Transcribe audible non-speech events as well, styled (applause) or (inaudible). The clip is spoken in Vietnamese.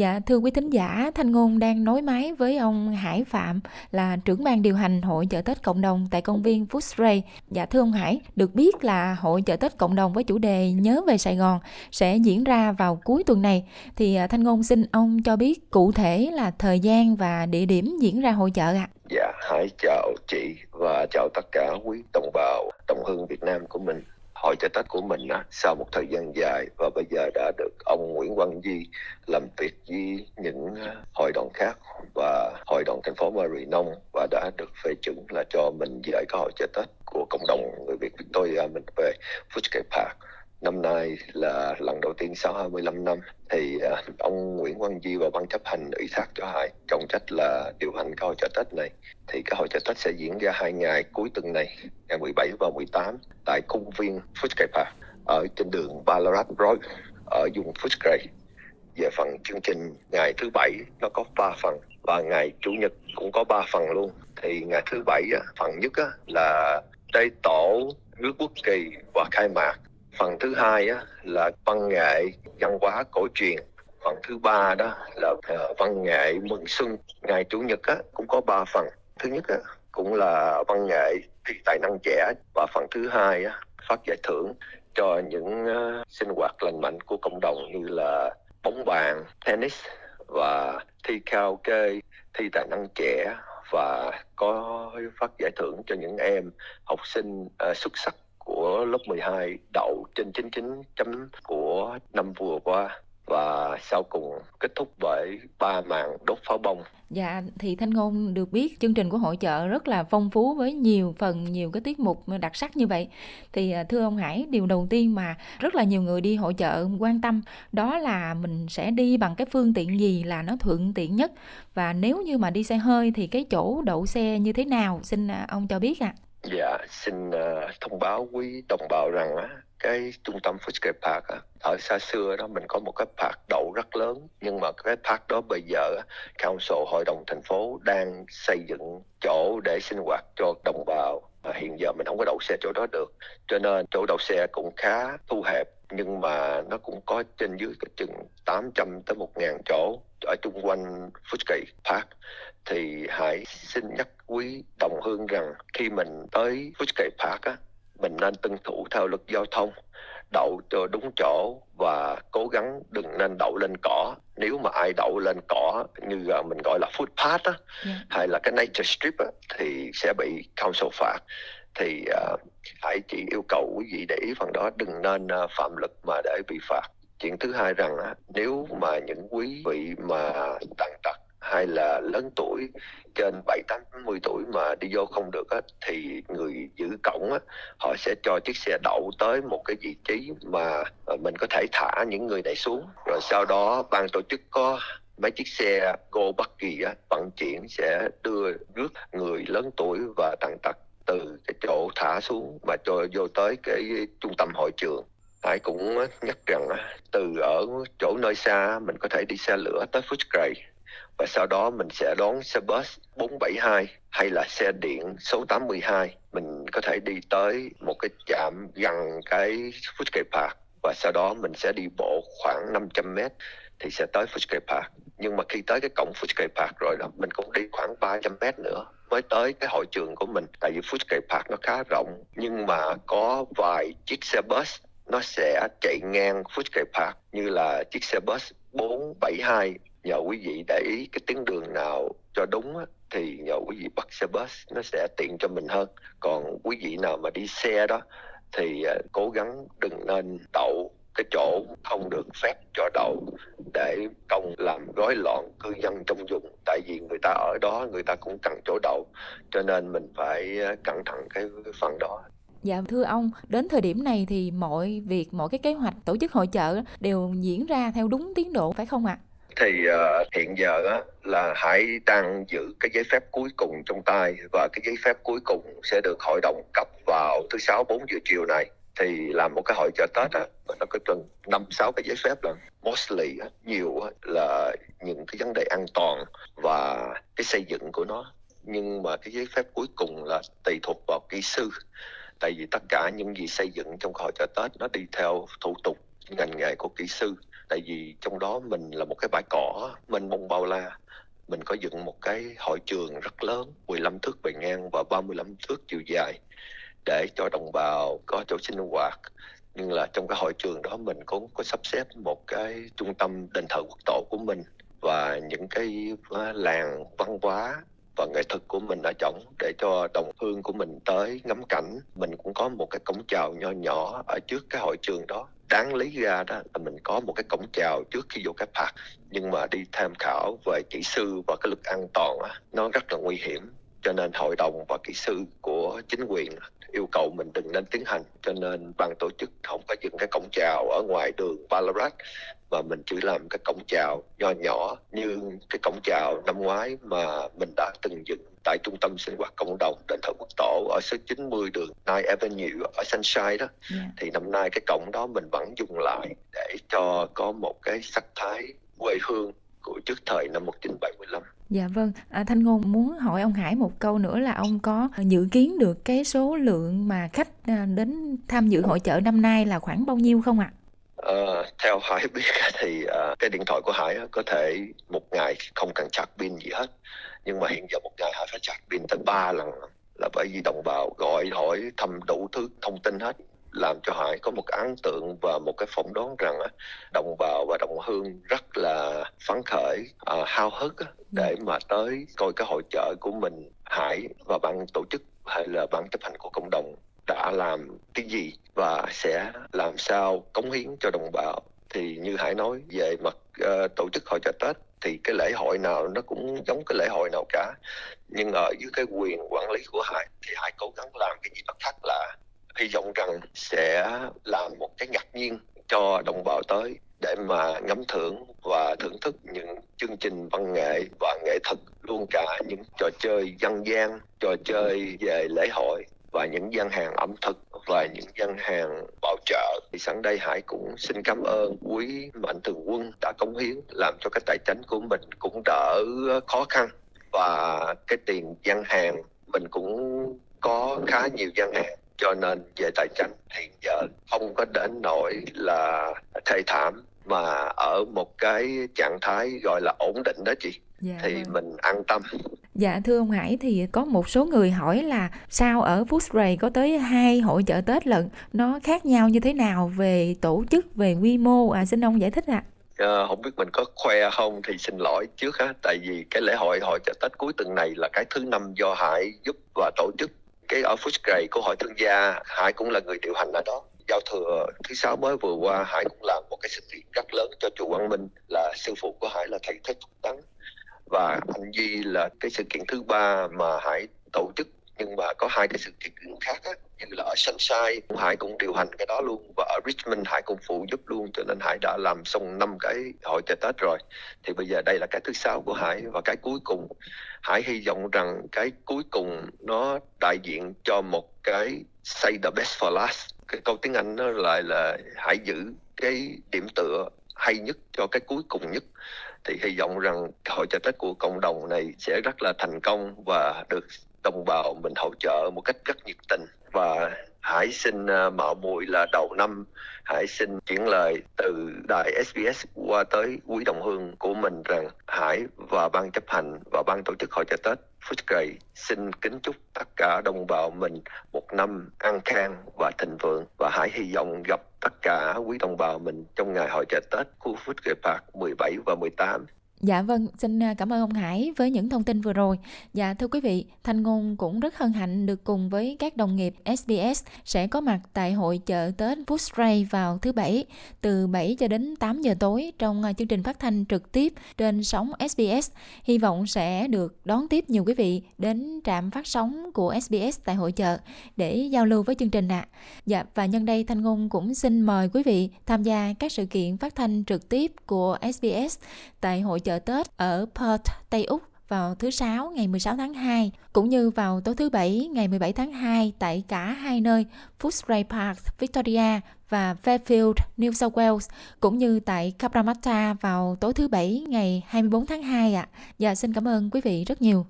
Dạ, thưa quý thính giả, Thanh Ngôn đang nối máy với ông Hải Phạm là trưởng ban điều hành Hội chợ Tết Cộng đồng tại công viên Footscray. Dạ, thưa ông Hải, được biết là Hội chợ Tết Cộng đồng với chủ đề Nhớ về Sài Gòn sẽ diễn ra vào cuối tuần này. Thì à, Thanh Ngôn xin ông cho biết cụ thể là thời gian và địa điểm diễn ra hội chợ ạ. À. Dạ, Hải chào chị và chào tất cả quý đồng bào đồng hương Việt Nam của mình hội chợ Tết của mình á, sau một thời gian dài và bây giờ đã được ông Nguyễn Văn Di làm việc với những à, hội đoàn khác và hội đoàn thành phố Nông và đã được phê chuẩn là cho mình dạy cái hội chợ Tết của cộng đồng người Việt Victoria à, mình về Footscape Park năm nay là lần đầu tiên sau 25 năm thì ờ, ông Nguyễn Quang Di và ban chấp hành ủy thác cho Hải trọng trách là điều hành cái hội chợ Tết này. Thì cái hội chợ Tết sẽ diễn ra hai ngày cuối tuần này, ngày 17 và 18 tại công viên Footscray Park, ở trên đường Ballarat Road, ở vùng Footscray. Về phần chương trình, ngày thứ bảy nó có 3 phần, và ngày chủ nhật cũng có 3 phần luôn. Thì ngày thứ bảy phần nhất là đây tổ, nước quốc kỳ và khai mạc phần thứ hai á, là văn nghệ văn hóa cổ truyền. Phần thứ ba đó là ờ, văn nghệ mừng xuân. Ngày chủ nhật á, cũng có ba phần. Thứ nhất á, cũng là văn nghệ thi tài năng trẻ. Và phần thứ hai á, phát giải thưởng cho những uh, sinh hoạt lành mạnh của cộng đồng như là bóng bàn tennis và thi karaoke thi tài năng trẻ. Và có phát giải thưởng cho những em học sinh uh, xuất sắc của lớp 12 đậu trên 99 chấm của năm vừa qua và sau cùng kết thúc bởi ba màn đốt pháo bông. Dạ, thì Thanh Ngôn được biết chương trình của hội chợ rất là phong phú với nhiều phần, nhiều cái tiết mục đặc sắc như vậy. Thì à, thưa ông Hải, điều đầu tiên mà rất là nhiều người đi hội chợ quan tâm đó là mình sẽ đi bằng cái phương tiện gì là nó thuận tiện nhất và nếu như mà đi xe hơi thì cái chỗ đậu xe như thế nào? Xin à, ông cho biết ạ. À. Dạ, xin uh, thông báo quý đồng bào rằng á, cái trung tâm Footscape Park á, ở xa xưa đó mình có một cái park đậu rất lớn. Nhưng mà cái park đó bây giờ council hội đồng thành phố đang xây dựng chỗ để sinh hoạt cho đồng bào. Ờ, hiện giờ mình không có đậu xe chỗ đó được. Cho nên chỗ đậu xe cũng khá thu hẹp nhưng mà nó cũng có trên dưới chừng 800 tới 1 ngàn chỗ ở chung quanh Footscray Park. Thì hãy xin nhắc quý đồng hương rằng khi mình tới Footscray Park á, mình nên tuân thủ theo luật giao thông đậu cho đúng chỗ và cố gắng đừng nên đậu lên cỏ nếu mà ai đậu lên cỏ như mình gọi là footpath á, yeah. Dạ. hay là cái nature strip á, thì sẽ bị council phạt thì uh, hãy chỉ yêu cầu quý vị để ý phần đó đừng nên uh, phạm luật mà để bị phạt chuyện thứ hai rằng uh, nếu mà những quý vị mà tàn tật hay là lớn tuổi trên bảy tám mươi tuổi mà đi vô không được á, thì người giữ cổng á, họ sẽ cho chiếc xe đậu tới một cái vị trí mà ờ, mình có thể thả những người này xuống. Rồi sau đó ban tổ chức có mấy chiếc xe go bất kỳ á, vận chuyển sẽ đưa rước người lớn tuổi và tàn tật từ cái chỗ thả xuống và cho vô tới cái trung tâm hội trường. Hải cũng nhắc rằng từ ở chỗ nơi xa mình có thể đi xe lửa tới Footscray và sau đó mình sẽ đón xe bus 472 hay là xe điện số 82 mình có thể đi tới một cái trạm gần cái Footscray Park. Và sau đó mình sẽ đi bộ khoảng 500 mét thì sẽ tới Footscray Park. Nhưng mà khi tới cái cổng Footscray Park rồi đó, mình cũng đi khoảng 300 mét nữa mới tới cái hội trường của mình. Tại vì Footscray Park nó khá rộng, nhưng mà có vài chiếc xe bus nó sẽ chạy ngang Footscray Park. Như là chiếc xe bus 472 nhờ quý vị để ý cái tuyến đường nào cho đúng á, thì nhờ quý vị bắt xe bus nó sẽ tiện cho mình hơn còn quý vị nào mà đi xe đó thì à, cố gắng đừng nên đậu cái chỗ không được phép cho đậu để công làm gói loạn cư dân trong vùng tại vì người ta ở đó người ta cũng cần chỗ đậu cho nên mình phải à, cẩn thận cái phần đó Dạ thưa ông, đến thời điểm này thì mọi việc, mọi cái kế hoạch tổ chức hội chợ đều diễn ra theo đúng tiến độ phải không ạ? À? Thì uh, hiện giờ đó là Hải đang giữ cái giấy phép cuối cùng trong tay và cái giấy phép cuối cùng sẽ được hội đồng cấp vào thứ sáu bốn giờ chiều này. Thì làm một cái hội chợ Tết á, nó có chừng năm sáu cái giấy phép là mostly á, nhiều á, là những cái vấn đề an toàn và cái xây dựng của nó. Nhưng mà cái giấy phép cuối cùng là tùy thuộc vào kỹ sư. Tại vì tất cả những gì xây dựng trong hội chợ Tết nó đi theo thủ tục ngành nghề của kỹ sư tại vì trong đó mình là một cái bãi cỏ mình bông bao la, mình có dựng một cái hội trường rất lớn 15 thước bề ngang và 35 thước chiều dài để cho đồng bào có chỗ sinh hoạt. Nhưng là trong cái hội trường đó mình cũng có sắp xếp một cái trung tâm đền thờ quốc tổ của mình và những cái à, làng văn hóa và nghệ thuật của mình ở trỏng để cho đồng hương của mình tới ngắm cảnh. Mình cũng có một cái cổng chào nho nhỏ ở trước cái hội trường đó. Đáng lý ra đó là mình có một cái cổng chào trước khi vô cái park. Nhưng mà đi tham khảo về kỹ sư và cái lực an toàn á, nó rất là nguy hiểm cho nên hội đồng và kỹ sư của chính quyền yêu cầu mình đừng nên tiến hành cho nên ban tổ chức không có dựng cái cổng chào ở ngoài đường Ballarat và mình chỉ làm cái cổng chào nho nhỏ như cái cổng chào năm ngoái mà mình đã từng dựng tại trung tâm sinh hoạt cộng đồng đền thờ quốc tổ ở số 90 đường Nine Avenue ở Sunshine đó yeah. thì năm nay cái cổng đó mình vẫn dùng lại để cho có một cái sắc thái quê hương của trước thời năm 1975. Dạ vâng, à, Thanh Ngôn muốn hỏi ông Hải một câu nữa là ông có dự kiến được cái số lượng mà khách à, đến tham dự hội chợ năm nay là khoảng bao nhiêu không ạ? À? Uh, theo Hải (laughs) biết thì uh, cái điện thoại của Hải có thể một ngày không cần chặt pin gì hết nhưng mà hiện giờ một ngày Hải phải chặt pin tới ba lần là bởi vì đồng bào gọi hỏi thăm đủ thứ thông tin hết làm cho Hải có một ấn tượng và một cái phỏng đoán rằng đồng bào và đồng hương rất là phấn khởi, uh, hao hức để mà tới coi cái hội chợ của mình. Hải và ban tổ chức hay là ban chấp hành của cộng đồng đã làm cái gì và sẽ làm sao cống hiến cho đồng bào. Thì như hải nói về mặt uh, tổ chức hội chợ tết thì cái lễ hội nào nó cũng giống cái lễ hội nào cả. Nhưng ở dưới cái quyền quản lý của hải thì hải cố gắng làm cái gì đó khác là hy vọng rằng sẽ làm một cái ngạc nhiên cho đồng bào tới để mà ngắm thưởng và thưởng thức những chương trình văn nghệ và nghệ thuật luôn cả những trò chơi dân gian, trò chơi về lễ hội và những gian hàng ẩm thực và những gian hàng bảo trợ. Thì sẵn đây Hải cũng xin cảm ơn quý mạnh thường quân đã cống hiến làm cho cái tài chính của mình cũng đỡ khó khăn và cái tiền gian hàng mình cũng có khá nhiều gian hàng cho nên về tài chính hiện giờ không có đến nỗi là thê thảm mà ở một cái trạng thái gọi là ổn định đó chị dạ, thì vâng. mình an tâm Dạ thưa ông Hải thì có một số người hỏi là sao ở Footscray có tới hai hội chợ Tết lận, nó khác nhau như thế nào về tổ chức, về quy mô, à, xin ông giải thích ạ. À. À, không biết mình có khoe không thì xin lỗi trước á, tại vì cái lễ hội hội chợ Tết cuối tuần này là cái thứ năm do Hải giúp và tổ chức. Cái ở Footscray của hội thương gia, Hải cũng là người điều hành ở đó. Giao thừa thứ sáu mới vừa qua hải cũng làm một cái sự kiện rất lớn cho chùa Quang Minh là sư phụ của hải là thầy Thích Phúc Tấn. Và anh Duy là cái sự kiện thứ ba mà Hải tổ chức nhưng mà có hai cái sự kiện khác á, như là ở Sunshine Hải cũng điều hành cái đó luôn và ở Richmond Hải cũng phụ giúp luôn cho nên Hải đã làm xong năm cái hội chợ Tết rồi. Thì bây giờ đây là cái thứ sáu của Hải và cái cuối cùng hãy hy vọng rằng cái cuối cùng nó đại diện cho một cái say the best for last. Cái câu tiếng Anh nó lại là hãy giữ cái điểm tựa hay nhất cho cái cuối cùng nhất. Thì hy vọng rằng hội chợ Tết của cộng đồng này sẽ rất là thành công và được đồng bào mình hỗ trợ một cách rất nhiệt tình. Và Hải xin ờ, mạo muội là đầu năm. Hải xin chuyển lời từ đài SBS qua tới quý đồng hương của mình rằng, Hải và ban chấp hành và ban tổ chức hội chợ Tết Footscray xin kính chúc tất cả đồng bào mình một năm an khang và thịnh vượng. Và Hải hy vọng gặp tất cả quý đồng bào mình trong ngày hội chợ Tết khu Footscray Park 17 và 18 Dạ vâng, xin à, cảm ơn ông Hải với những thông tin vừa rồi. Dạ thưa quý vị, Thanh Ngôn cũng rất hân hạnh được cùng với các đồng nghiệp SBS sẽ có mặt tại hội chợ Tết Foodstray vào thứ Bảy từ 7 cho đến 8 giờ tối trong à, chương trình phát thanh trực tiếp trên sóng SBS. Hy vọng sẽ được đón tiếp nhiều quý vị đến trạm phát sóng của SBS tại hội chợ để giao lưu với chương trình ạ. À. Dạ và nhân đây Thanh Ngôn cũng xin mời quý vị tham gia các sự kiện phát thanh trực tiếp của SBS tại hội chợ chợ Tết ở Perth, Tây Úc vào thứ Sáu ngày 16 tháng 2, cũng như vào tối thứ Bảy ngày 17 tháng 2 tại cả hai nơi Footscray Park, Victoria và Fairfield, New South Wales, cũng như tại Cabramatta vào tối thứ Bảy ngày 24 tháng 2 ạ. À. Và xin cảm ơn quý vị rất nhiều.